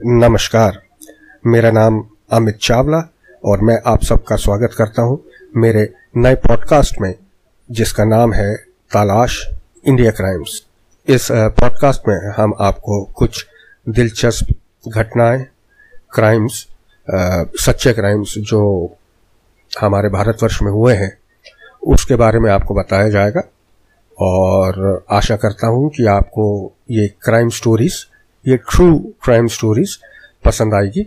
नमस्कार। मेरा नाम अमित चावला और मैं आप सबका स्वागत करता हूँ मेरे नए पॉडकास्ट में, जिसका नाम है तलाश इंडिया क्राइम्स। इस पॉडकास्ट में हम आपको कुछ दिलचस्प घटनाएँ क्राइम्स सच्चे क्राइम्स जो हमारे भारतवर्ष में हुए हैं, उसके बारे में आपको बताया जाएगा। और आशा करता हूँ कि आपको ये क्राइम स्टोरीज ये ट्रू क्राइम स्टोरीज पसंद आएगी।